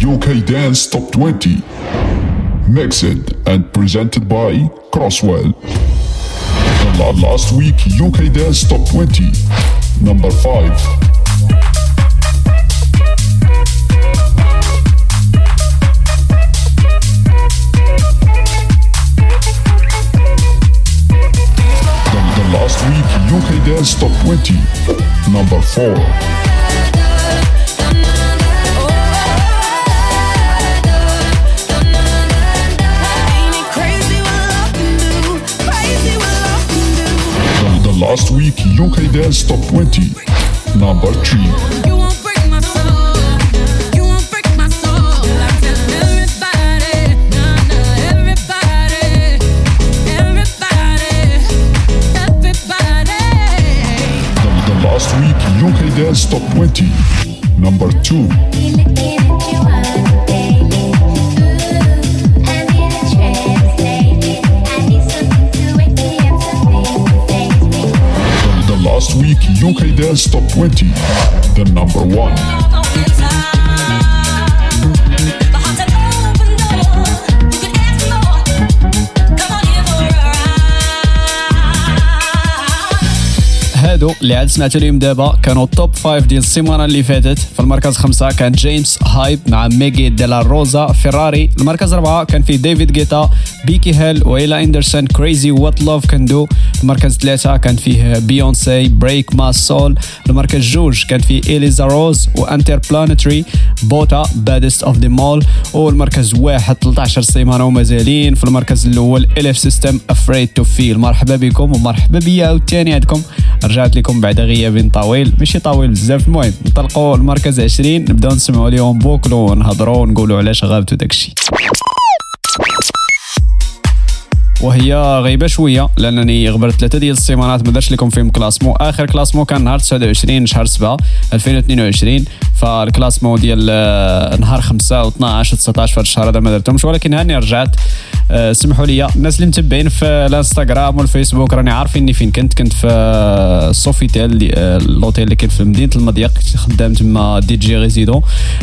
UK Dance Top 20. Mixed and presented by Kross Well. La- Last week, UK Dance Top 20. Number 5. The, the last week, UK Dance Top 20. Number 4. Last week, UK Dance Top 20. Number 3. The, the last week, UK Dance Top 20. Number 2. Last week, UK Dance Top 20. The number 1. هادو اللي عاد سمعتوا ليهم دابا كانوا توب فايف ديال السيمانة اللي فاتت في المركز خمسة كان جيمس هايب مع ميغي ديلا روزا فيراري المركز أربعة كان فيه ديفيد جيتا بيكي هيل وإيلا اندرسون كريزي وات لوف كان دو المركز ثلاثة كان فيه بيونسي بريك ما سول المركز جوج كان فيه إليزا روز وانتر بلانتري بوتا بادست اوف ذا مول والمركز واحد 13 سيمانه ومازالين في المركز الأول الف سيستم افريد تو فيل مرحبا بكم ومرحبا بيا عاوتاني عندكم. رجعت لكم بعد غياب طويل. ماشي طويل بزاف. المهم نطلقوا المركز 20 نبدأو نسمعوا ليهم بوكل ونهضروا ونقولوا علاش غابتوا داكشي. وهي غايبه شوية لأنني غبرت ثلاثة ديال السيمانات ما درتش لكم فيهم كلاسمو. آخر كلاسمو كان نهار 29 شهر 7 2022 فالكلاسمو ديال آه، نهار 5 و12 و19 في الشهر هذا ما درتهمش ولكن هاني رجعت. آه، سمحوا لي. الناس اللي متبعين في الانستغرام والفيسبوك راني عارفيني فين كنت. كنت في سوفيتيل آه، اللوتيل اللي كاين في مدينة المضيق كنت خدام تما دي جي ريزيدون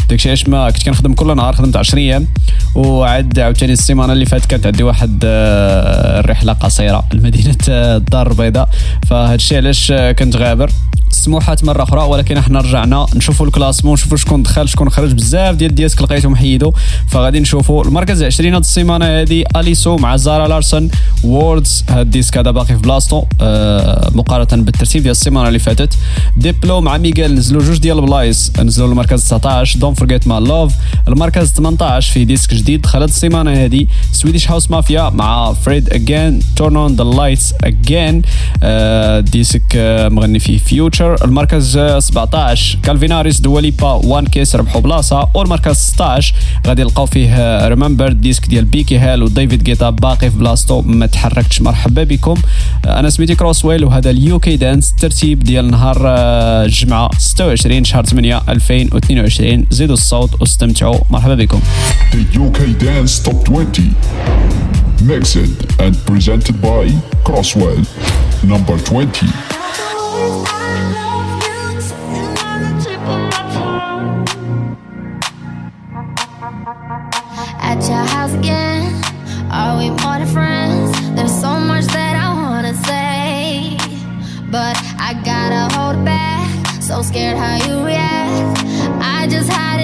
داكشي علاش ما كنت كنخدم كل نهار خدمت 10 أيام. وعاد عاوتاني السيمانة اللي فاتت كانت عندي واحد الرحلة قصيرة لمدينه الدار البيضاء. فهادشي علاش كنت غابر؟ سموحات مرة أخرى ولكن إحنا رجعنا نشوفوا الكلاسمون نشوفوا شكون دخل شكون خرج بزاف ديال الدياسك لقيتهم حيدوا. فغادي نشوفوا المركز 20 هذه السيمانة هذه أليسو مع زارا لارسون ووردز هاد الديسك هذا باقي في بلاصتو آه مقارنة بالترتيب ديال السيمانة اللي فاتت. ديبلو مع ميغيل نزلوا جوج ديال البلايص نزلوا المركز 19 دون فورغيت مع لوف المركز 18 في ديسك جديد. دخلت السيمانة هذه سويديش هاوس مافيا مع فريد اجين تورن اون ذا لايتس اجين ديسك آه، مغني فيه فيوتشر المركز آه، 17 كالفيناريس دواليبا وان كيس ربحوا بلاصه والمركز 16 غادي نلقاو فيه ريمبر ديسك ديال بيكي هيل وديفيد جيتا باقي في بلاصتو. ما تحركتش. مرحبا بكم. آه، أنا سميتي كروسويل وهذا اليو كي دانس ترتيب ديال نهار آه، الجمعة 26 شهر 8 2022 زيدوا الصوت واستمتعوا. مرحبا بكم. The UK Dance Top 20. Mixed and presented by Crosswell. Number 20. At your house again, are we more than friends? There's so much that I wanna say, but I gotta hold back. So scared how you react. I just hide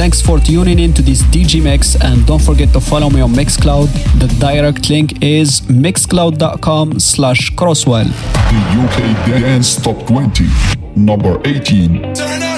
Thanks for tuning in to this DJ Mix and don't forget to follow me on Mixcloud. The direct link is mixcloud.com slash crosswell. The UK Dance Top 20, number 18.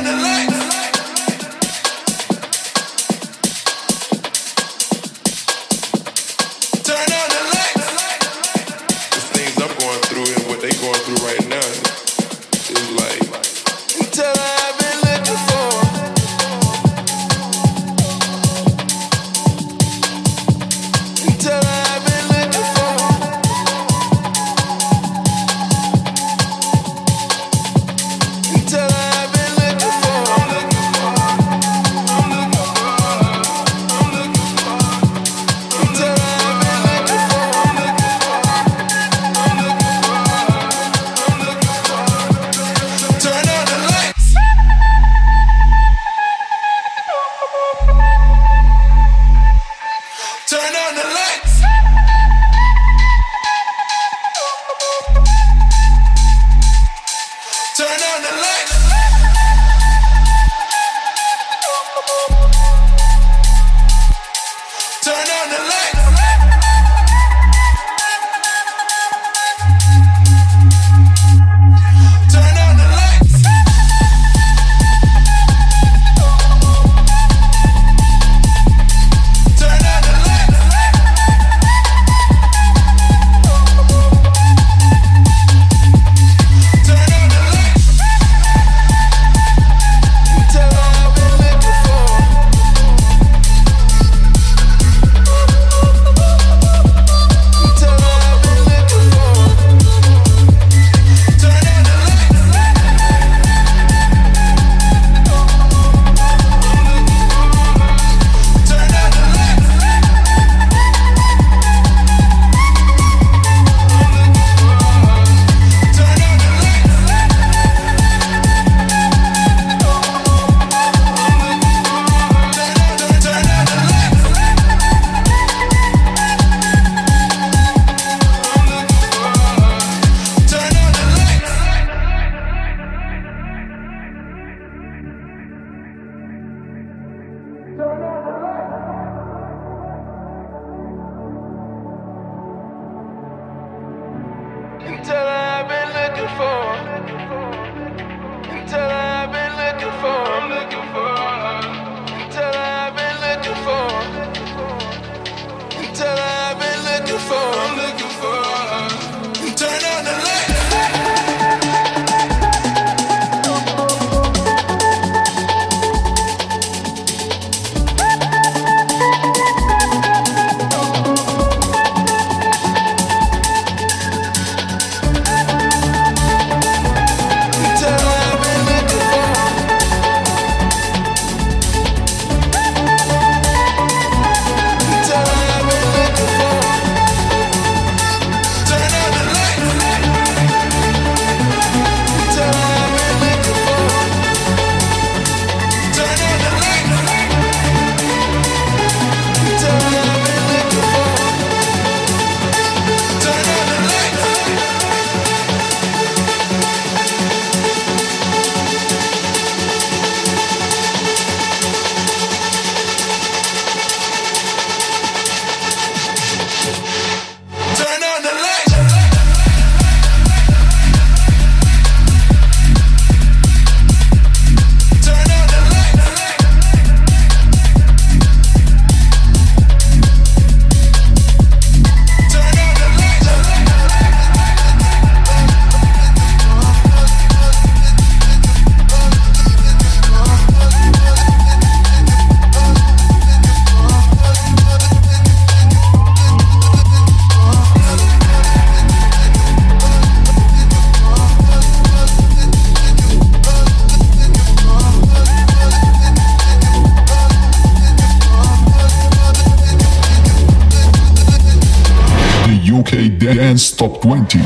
Top 20,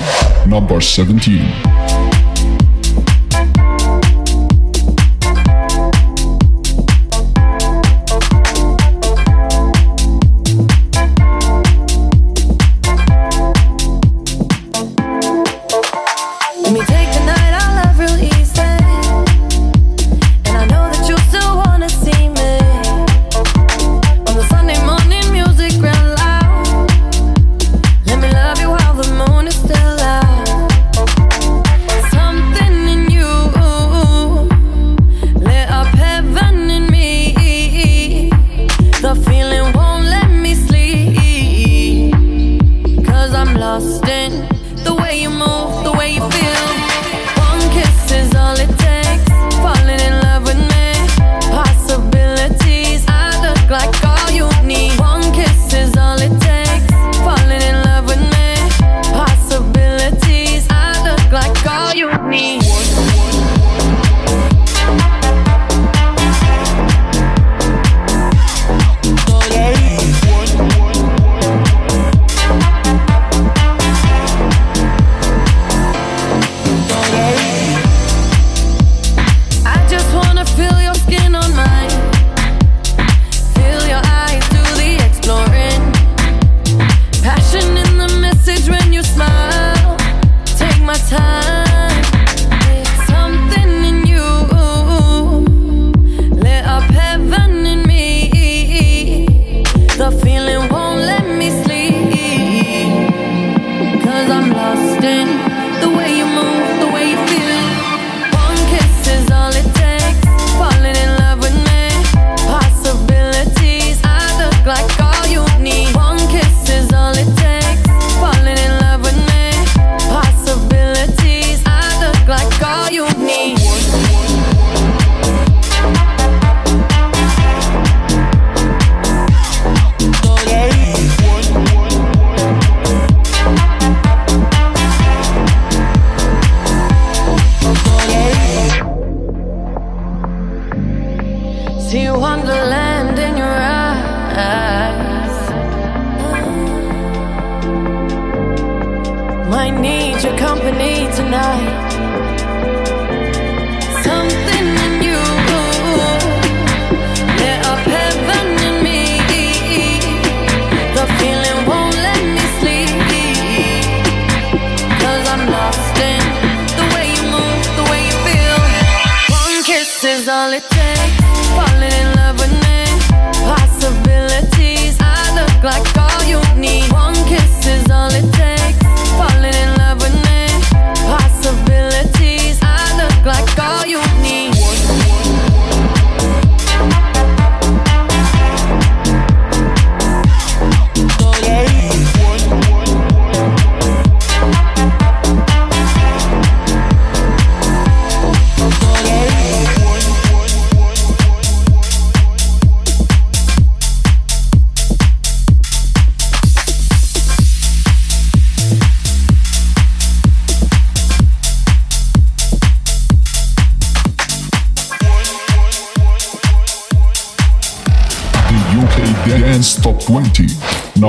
number 17.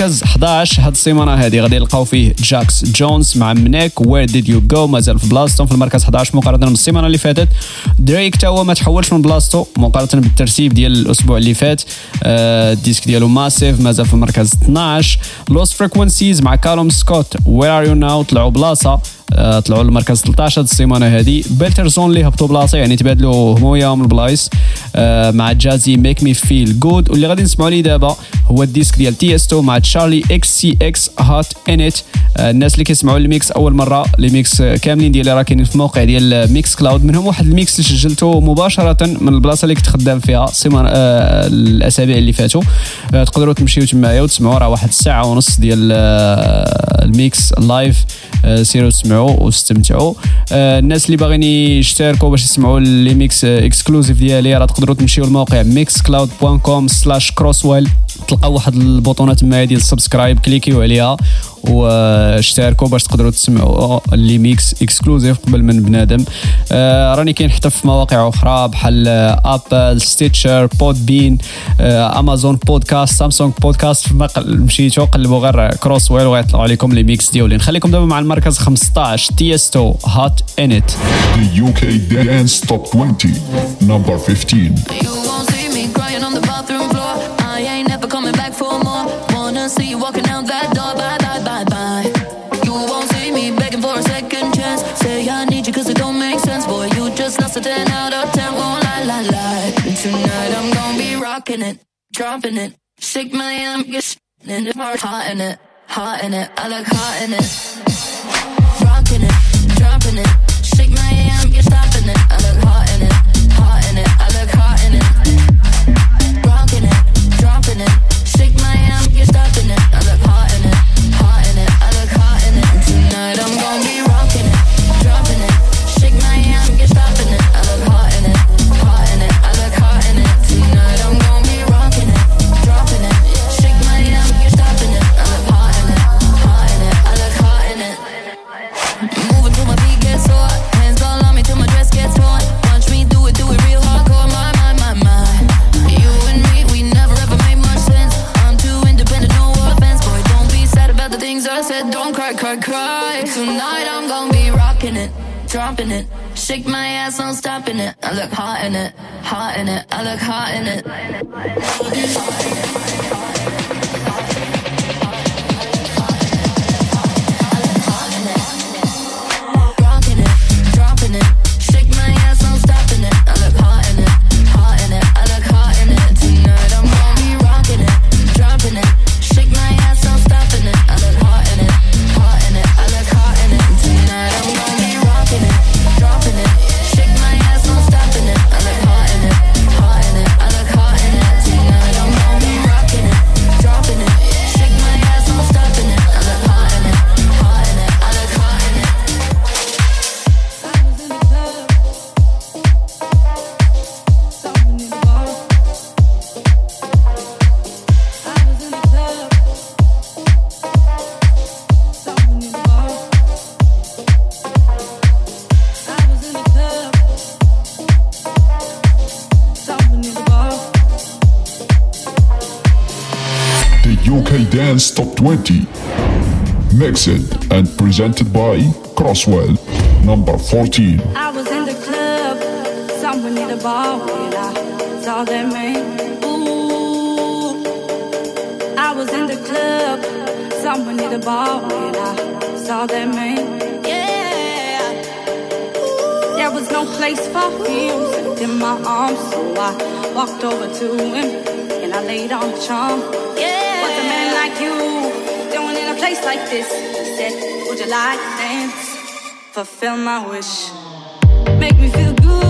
المركز 11 هاد السيمانة هذه غادي نلقاو فيه جاكس جونز مع منيك. وير ديد يو جو مازال في بلاصتو في المركز 11 مقارنة بالسيمانة اللي فاتت. دريك تا هو ما تحولش من بلاصتو مقارنة بالترتيب ديال الأسبوع اللي فات. آه، الديسك ديالو ماسيف مازال في المركز 12 لوست فريكونسيز مع كالوم سكوت وير ار يو ناو طلعوا بلاصة. آه، طلعوا للمركز 13 هاد السيمانة هذه. بيلترزون اللي هبطوا بلاصة يعني تبادلوا هما وياهم البلايص آه، مع جازي ميك مي فيل جود. واللي غادي نسمعوا ليه دابا هو الديسك ديال تيستو مع تشارلي إكس سي إكس هات إن إت. الناس اللي كيسمعوا الميكس أول مرة لي ميكس آه، كاملين ديالي راه كاينين في الموقع ديال ميكس كلاود. منهم واحد الميكس اللي سجلته مباشرة من البلاصة اللي كنت خدام فيها السيمانه آه، الأسابيع اللي فاتوا. آه، تقدروا تمشيو تمايا وتسمعوا راه واحد الساعة ونص ديال آه، الميكس لايف آه، سيروا تسمعوا. واستمتعوا. آه، الناس اللي باغيين يشتركوا باش يسمعوا لي ميكس اكسكلوزيف ديالي راه تقدروا تمشيو للموقع mixcloud.com سلاش crosswell. تلقاو واحد البوطونه تما ديال سبسكرايب كليكيو عليها واشتركوا باش تقدروا تسمعوا لي ميكس إكسكلوزيف قبل من بنادم آه، راني كاين حتى في مواقع أخرى بحال ابل ستيتشر بود بين امازون بودكاست سامسونج بودكاست فما مشيتو قلبوا غير كروس ويل وغيطلعوا عليكم لي ميكس ديالي نخليكم دابا مع المركز 15 تيستو هات انت The UK Dance Top 20. Number 15. You won't see me crying on the bathroom floor. Rocking it, dropping it. Shake my get sh- in it. Hot in it, hot in it. I look hot in it. Rocking it, dropping it. Shake my arm, you're stopping it. I look hot in it, hot in it. I look hot in it. Rocking it, dropping it. Shake my you're stopping it. I look hot in it, hot in it. I look hot in it. Tonight I'm gonna dropping it. Shake my ass, I'm stopping it. I look hot in it, hot in it. I look hot in it. Rocking and presented by Kross Well. Number 14. I was in the club, somewhere near the bar when I saw that man. Ooh, I was in the club, somewhere near the bar when I saw that man. Yeah, there was no place for him in my arms, so I walked over to him and I laid on the charm. Yeah, what's a man like you doing in a place like this? He said, Like dance? fulfill my wish. Make me feel good,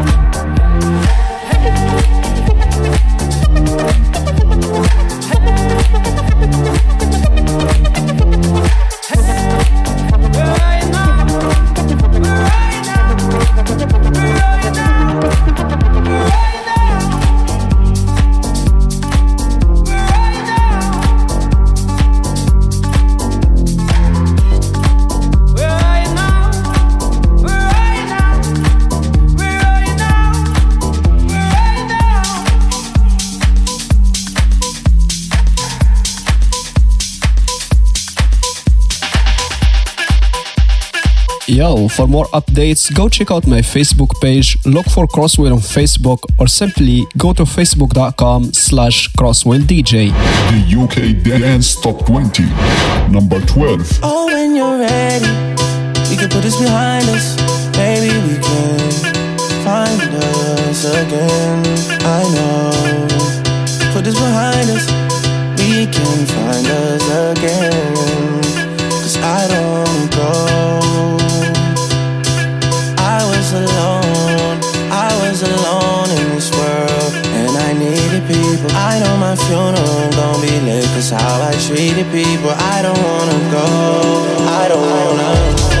For more updates, go check out my Facebook page, look for Kross Well on Facebook, or simply go to facebook.com slash crosswelldj. The UK Dance Top 20. Number 12. Oh, when you're ready, we can put this behind us. Maybe we can find us again. I know. Put this behind us. We can find us again. My funeral gon' be lit. Cause how I treated people. I don't wanna go. I don't wanna.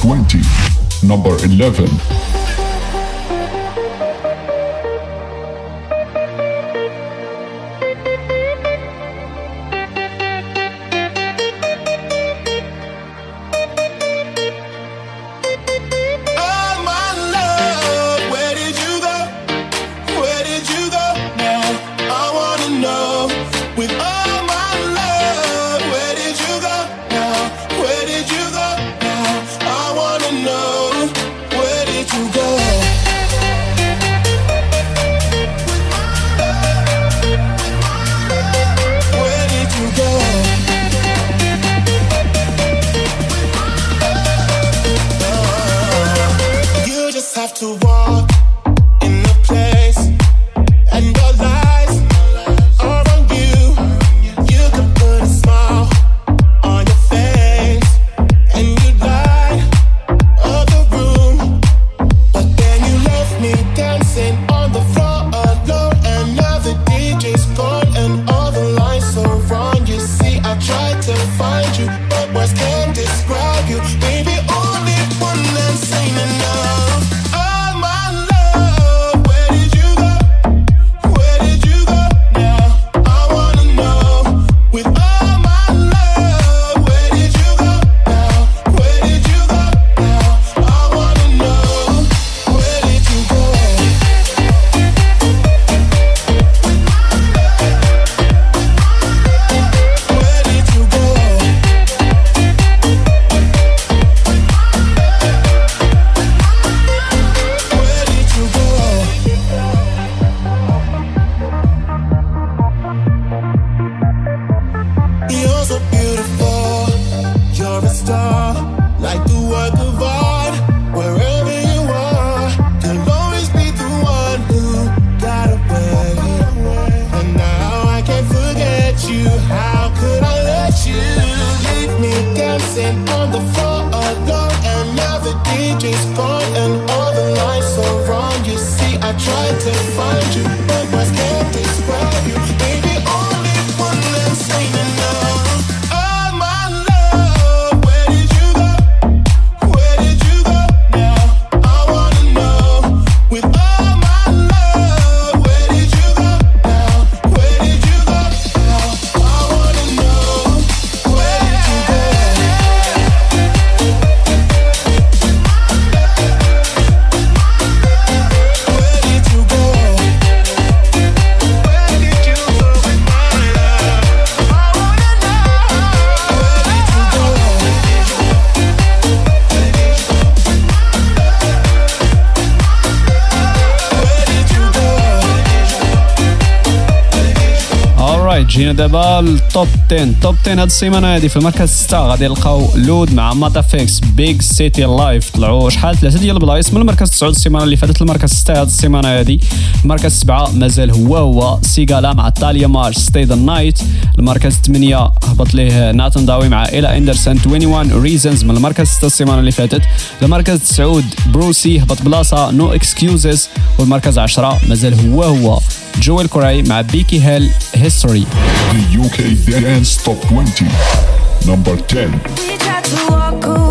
20. Number 11. star, like the work of art, wherever you are, you'll always be the one who got away. And now I can't forget you. How could I let you leave me dancing on the floor alone? And now the DJ's gone and all the lights are on. You see, I tried to find you. جينا دابا للتوب 10 توب 10 هاد السيمانة هادي في المركز 6 غادي نلقاو لود مع ماتافيكس بيج سيتي لايف طلعوا شحال ثلاثة ديال البلايص من المركز 9 السيمانة اللي فاتت المركز 6 هاد السيمانة هادي. المركز 7 مازال هو هو. سيغالا مع تاليا مارش ستي ذا نايت المركز 8 هبط ليه ناتن داوي مع ايلا اندرسون 21 ريزنز من المركز 6 السيمانة اللي فاتت. المركز 9 بروسي هبط بلاصة. نو اكسكيوزز والمركز 10 مازال هو هو. جويل كوراي مع بيكي هيل هيستوري The UK Dance Top 20 Number 10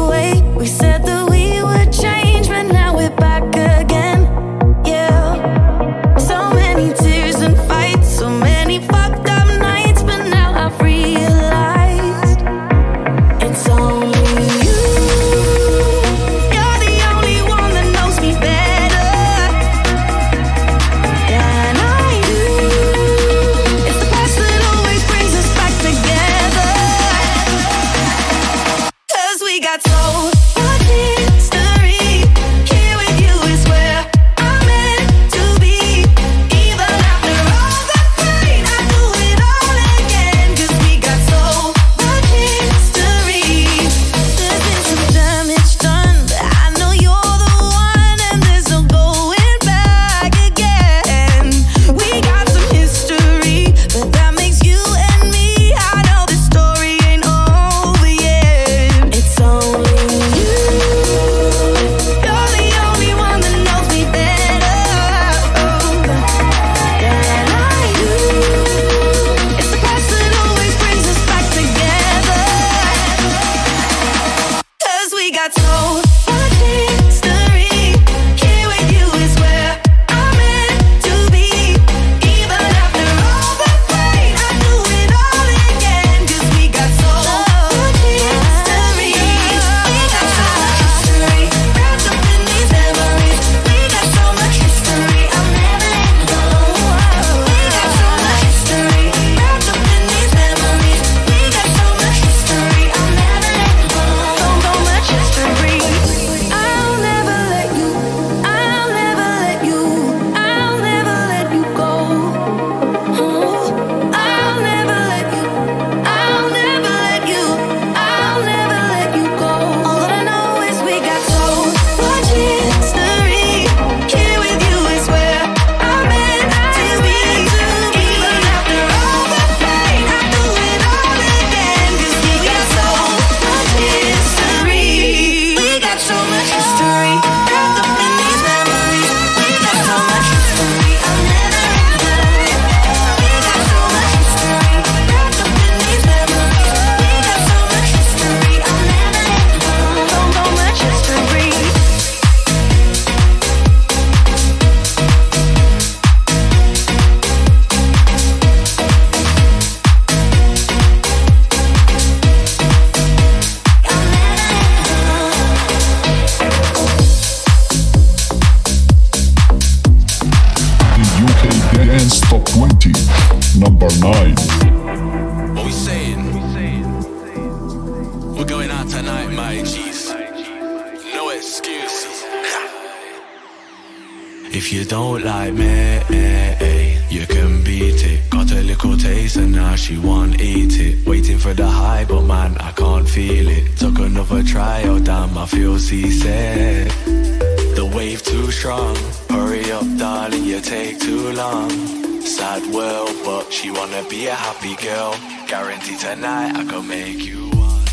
wanna be a happy girl. Guarantee tonight I can make you one.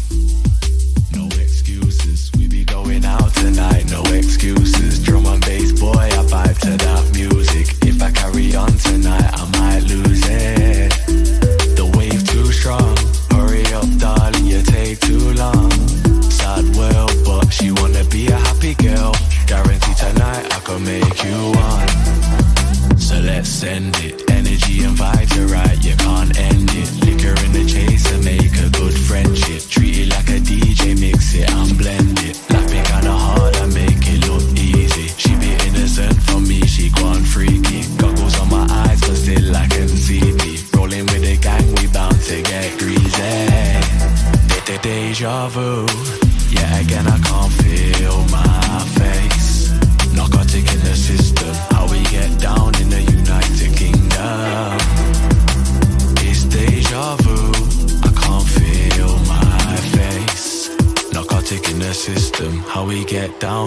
No excuses, we be going out tonight, no excuses. Drum and bass, boy, I vibe to that music. If I carry on tonight, I might lose it. The wave too strong. Hurry up, darling, you take too long. Sad world, but she wanna be a happy girl. Guarantee tonight I can make you one. So let's send it.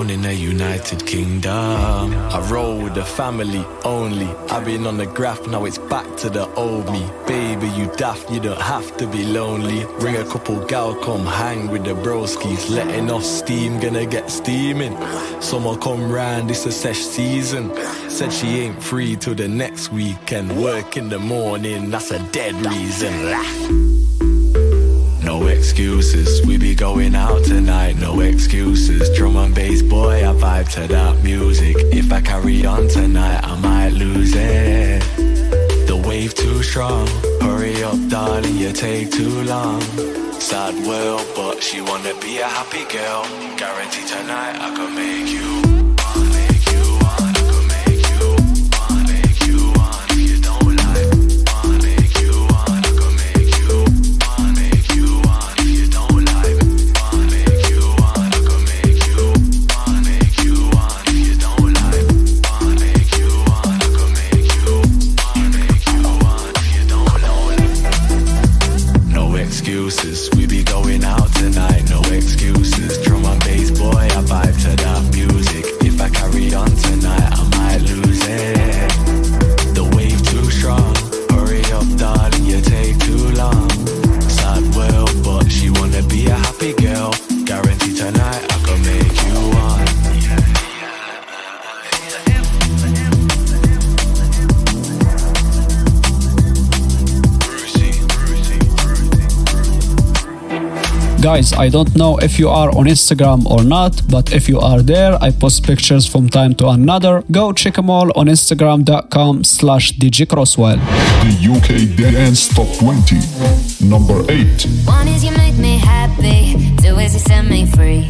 In the United Kingdom. I roll with the family only. I've been on the graph, now it's back to the old me. Baby, you daft, you don't have to be lonely. Bring a couple gal, come hang with the broskies. Letting off steam, gonna get steaming. Summer come round, it's a sesh season. Said she ain't free till the next weekend. Work in the morning, that's a dead reason. No excuses, we be going out tonight, no excuses. Drum and bass, boy, I vibe to that music. If I carry on tonight, I might lose it. The wave too strong, hurry up, darling, you take too long. Sad world, but she wanna be a happy girl. Guarantee tonight I can make you. Guys, I don't know if you are on Instagram or not, but if you are there, I post pictures from time to another. Go check them all on Instagram.com slash DJCrosswell. The UK Dance Top 20. Number 8. One is you make me happy, two is you set me free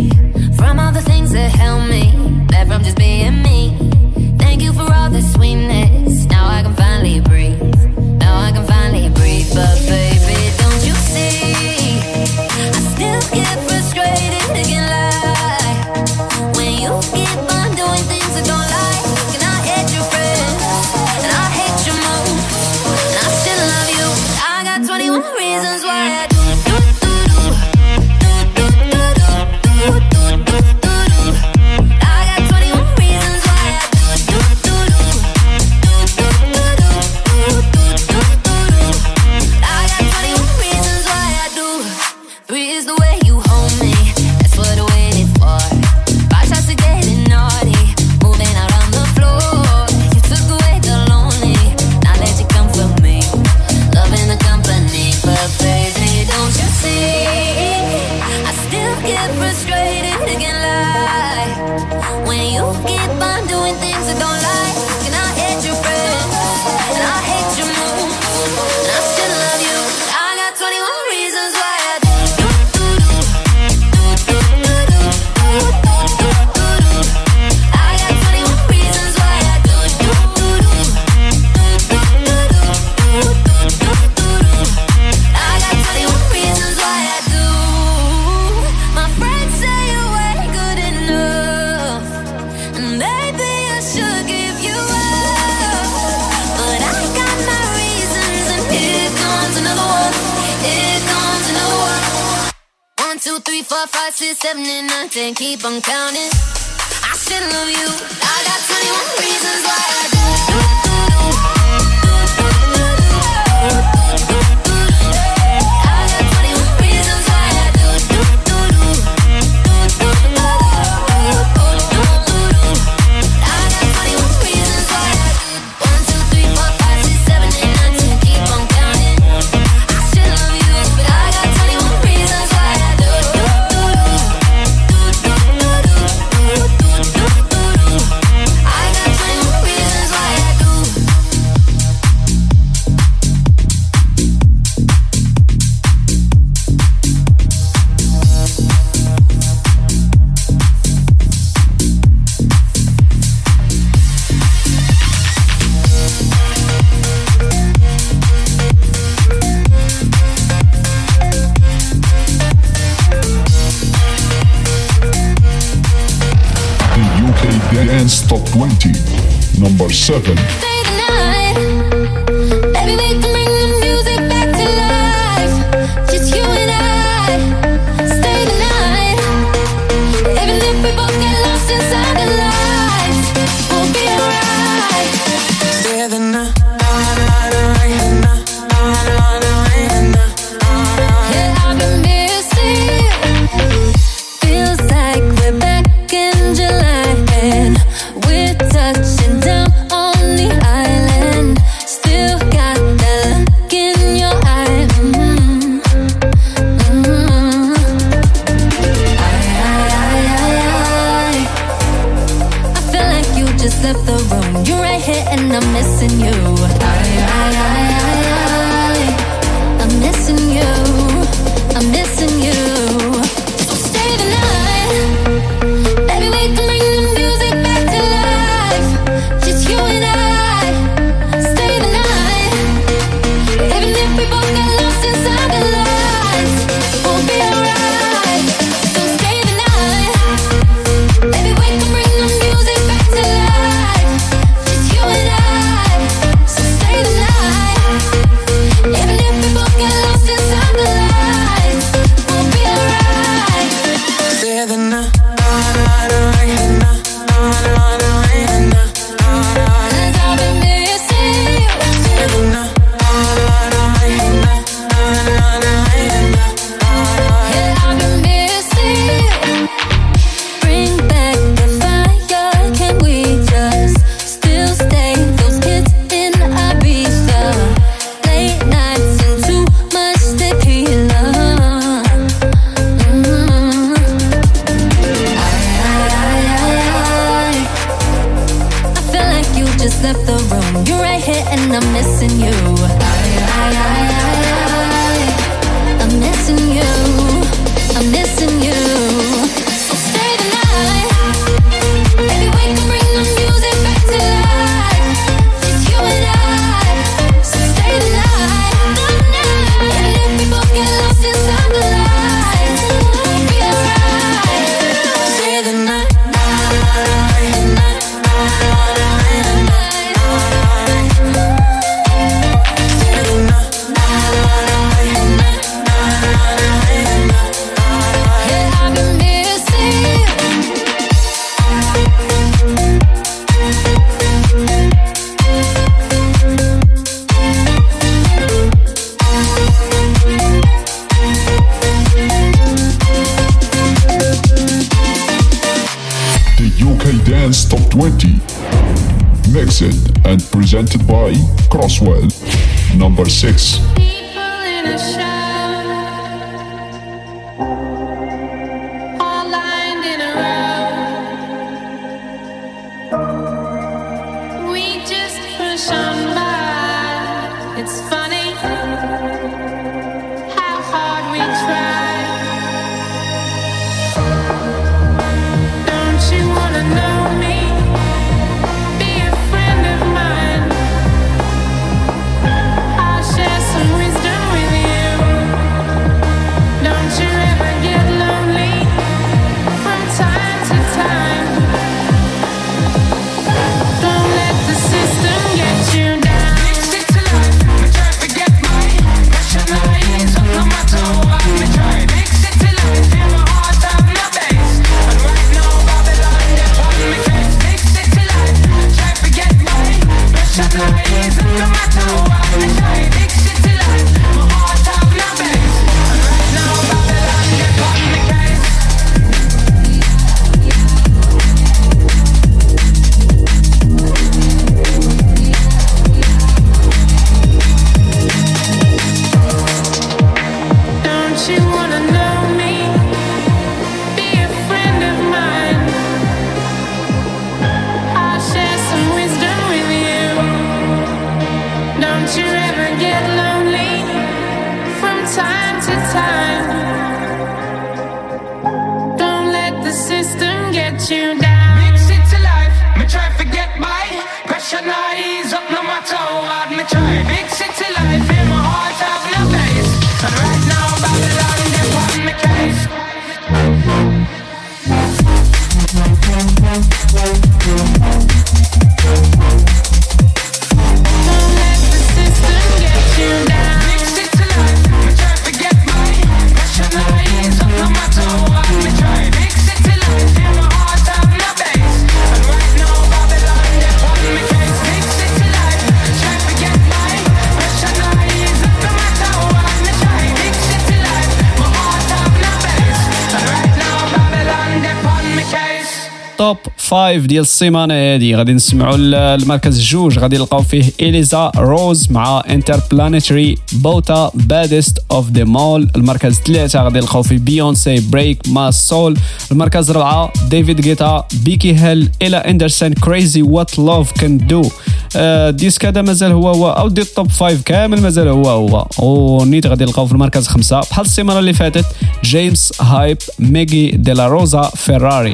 from all the things that held me back from just being me. Thank you for all the sweetness. Now I can finally breathe. Now I can finally breathe. But baby, still Number you down. 5 ديال السيمانة هادي. غادي نسمعوا ال- المركز الجوج. غادي نلقاو فيه اليزا روز مع انتر بلانيتري بوتا بادست اوف ذا مول المركز ثلاثة غادي نلقاو فيه بيونسي بريك ما سول المركز ربعه ديفيد جيتا بيكي هيل إلى اندرسون كريزي وات لوف كان دو الديسك هذا مازال هو هو أو دي التوب 5 كامل مازال هو هو. ونيت غادي نلقاو في المركز خمسة. بحال السيمانة اللي فاتت جيمس هايب ميغي ديلا روزا فيراري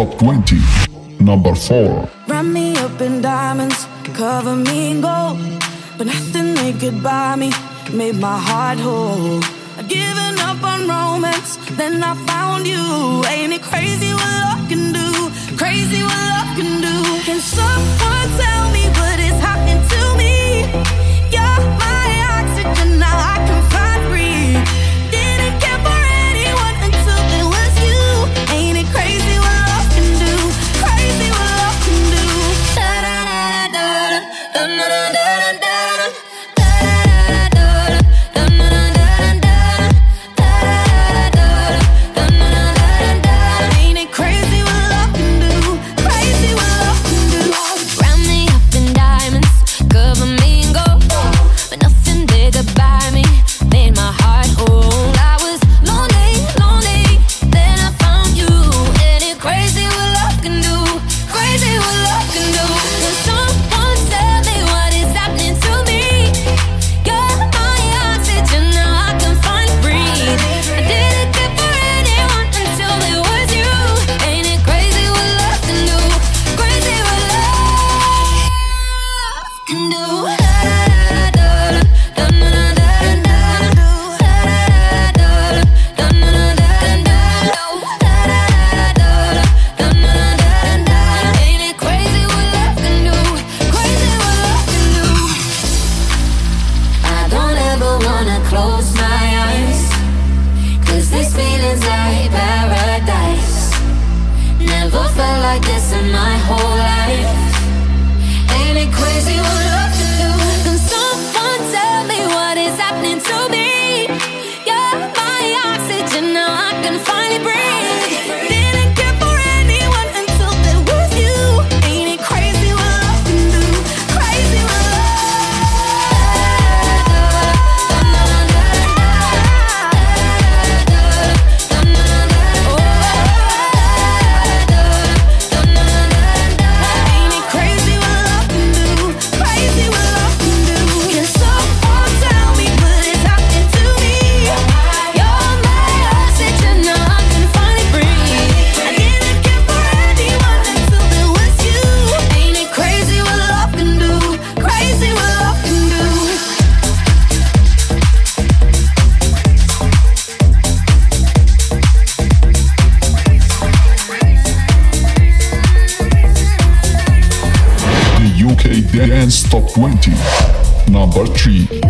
top 20. Number 4. Wrap me up in diamonds, cover me in gold. But nothing they could buy me made my heart whole. I'd given up on romance, then I found you. Ain't it crazy what love can do? Crazy what love can do. Can someone tell me what? my whole 20. Number 3.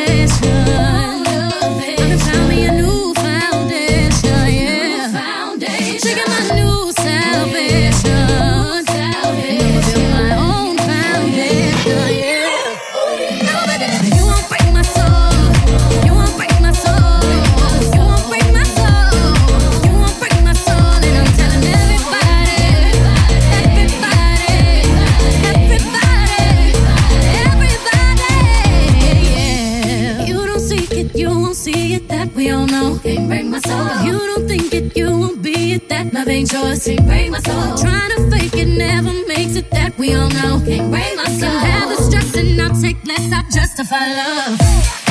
think it, you won't be it. That love ain't yours. Can't break my soul. Trying to fake it never makes it. That we all know. Can't break my soul. Have the stress and I'll take less. I justify love.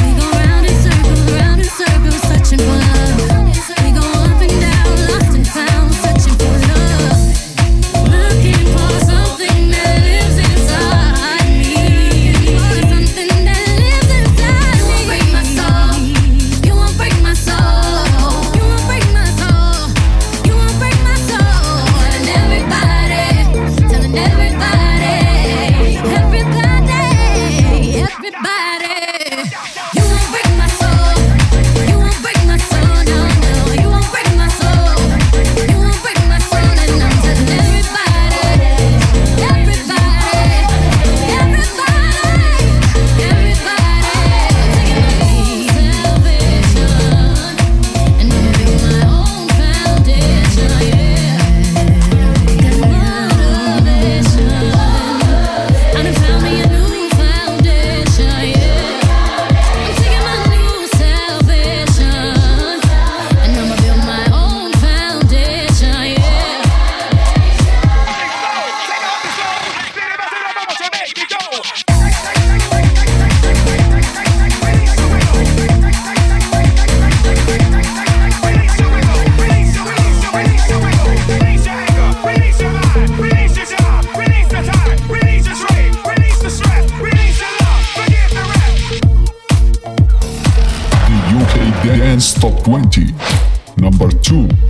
Number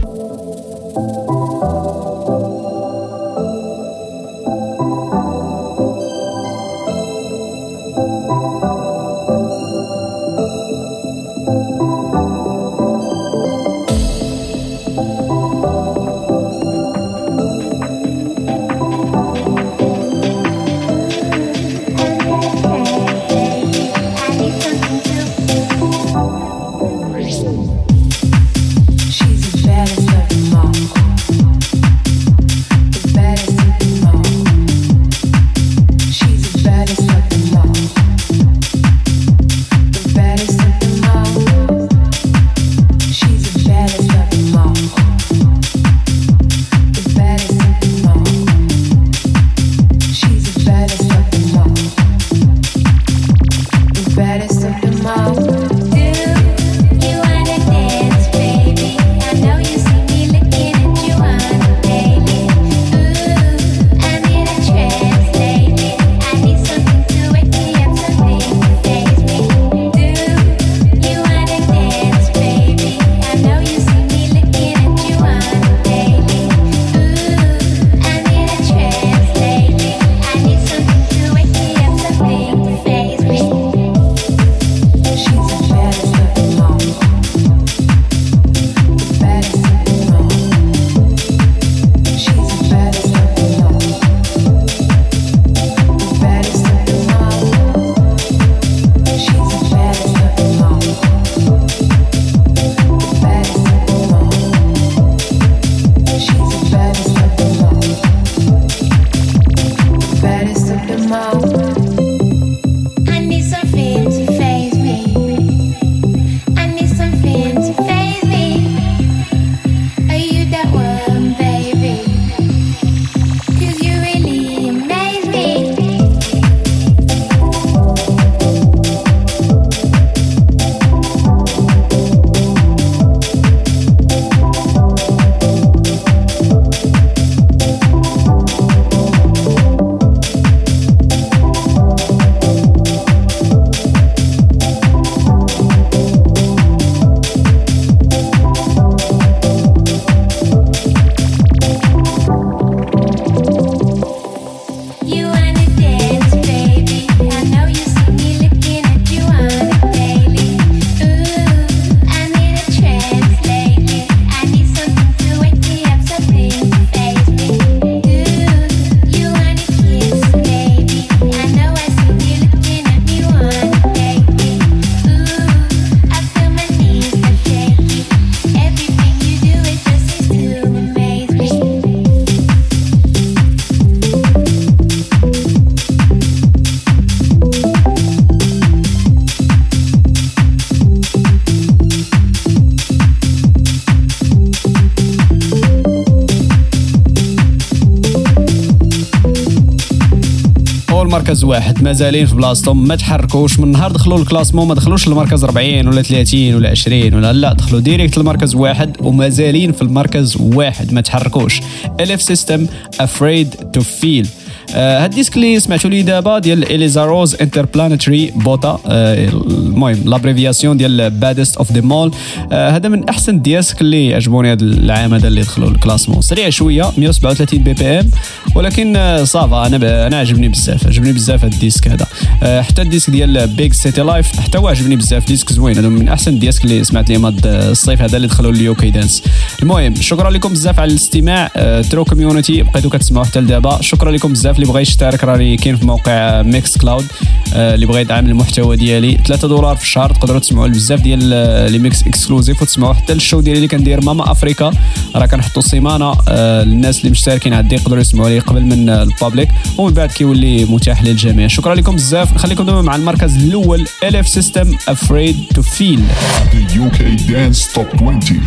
مازالين في بلاصتهم. ما تحركوش من نهار دخلوا الكلاسمون ما دخلوش المركز 40 ولا 30 ولا 20 ولا لا دخلوا ديريكت المركز واحد ومازالين في المركز واحد. ما تحركوش. الف سيستم افريد تو فيل هاد الديسك اللي سمعتوا لي دابا ديال اليزاروز انتربلانيتري بوتا آه، المهم لابريفياسيون ديال بادست اوف ذا مول هذا من أحسن الدياسك اللي عجبوني هذا العام هذا اللي دخلوا الكلاسمون. سريع شوية 137 بي بي إم. ولكن آه، صافا أنا. أنا عجبني بزاف عجبني بزاف هذا الديسك هذا حتى الديسك ديال بيج سيتي لايف حتى هو عجبني بزاف. ديسك زوين. هذا من أحسن الديسك اللي سمعت لهم هذا الصيف هذا اللي دخلوا اليو كي دانس. المهم شكرا لكم بزاف على الاستماع. آه، ترو كوميونيتي بقيتوا كتسمعوا حتى لدابا. شكرا لكم بزاف اللي بغى يشترك. راني كاين في موقع ميكس كلاود آه، اللي بغى يدعم المحتوى ديالي. 3 دولار في الشهر تقدروا تسمعوا بزاف ديال آه، لي ميكس اكسكلوزيف وتسمعوا حتى الشو ديالي اللي كندير ماما افريكا راه كنحطوا سيمانة آه، للناس اللي مشتركين عندي يقدروا يسمعوا لي قبل من آه، البابليك ومن بعد كيولي متاح للجميع. شكرا لكم بزاف. نخليكم دابا مع المركز الاول الف سيستم افريد تو فيل The UK Dance Top 20.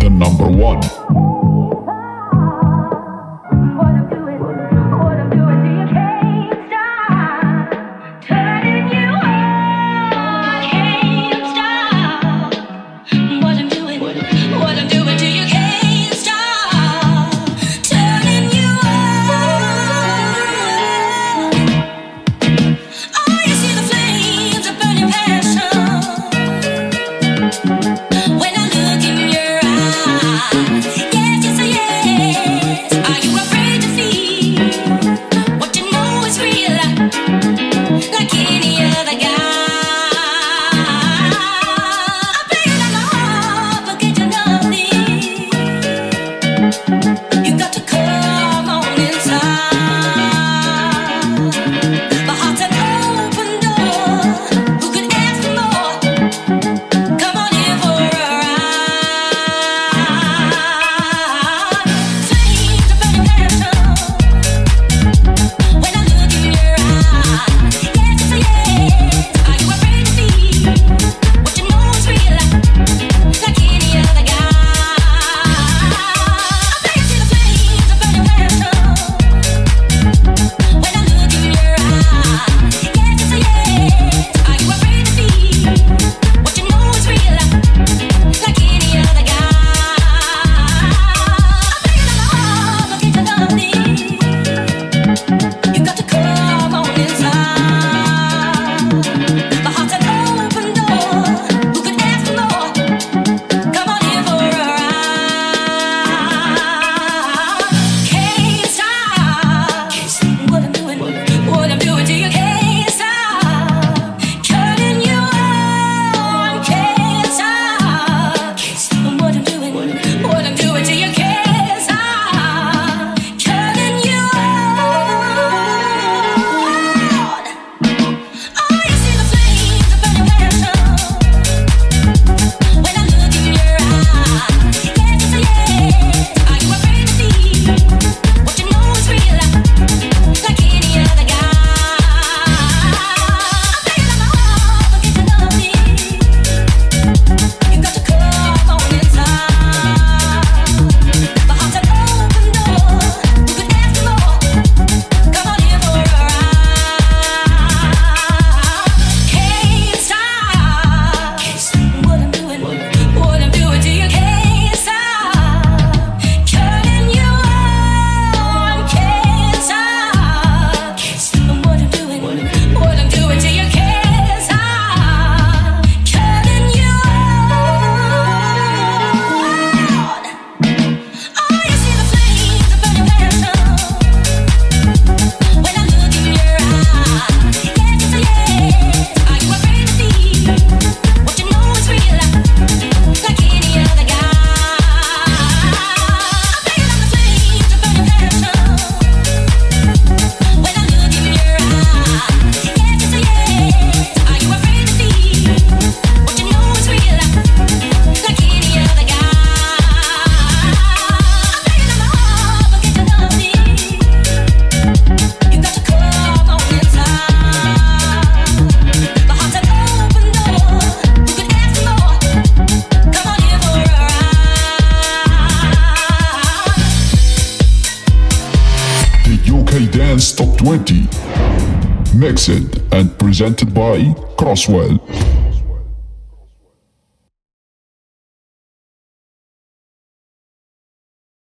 The number one.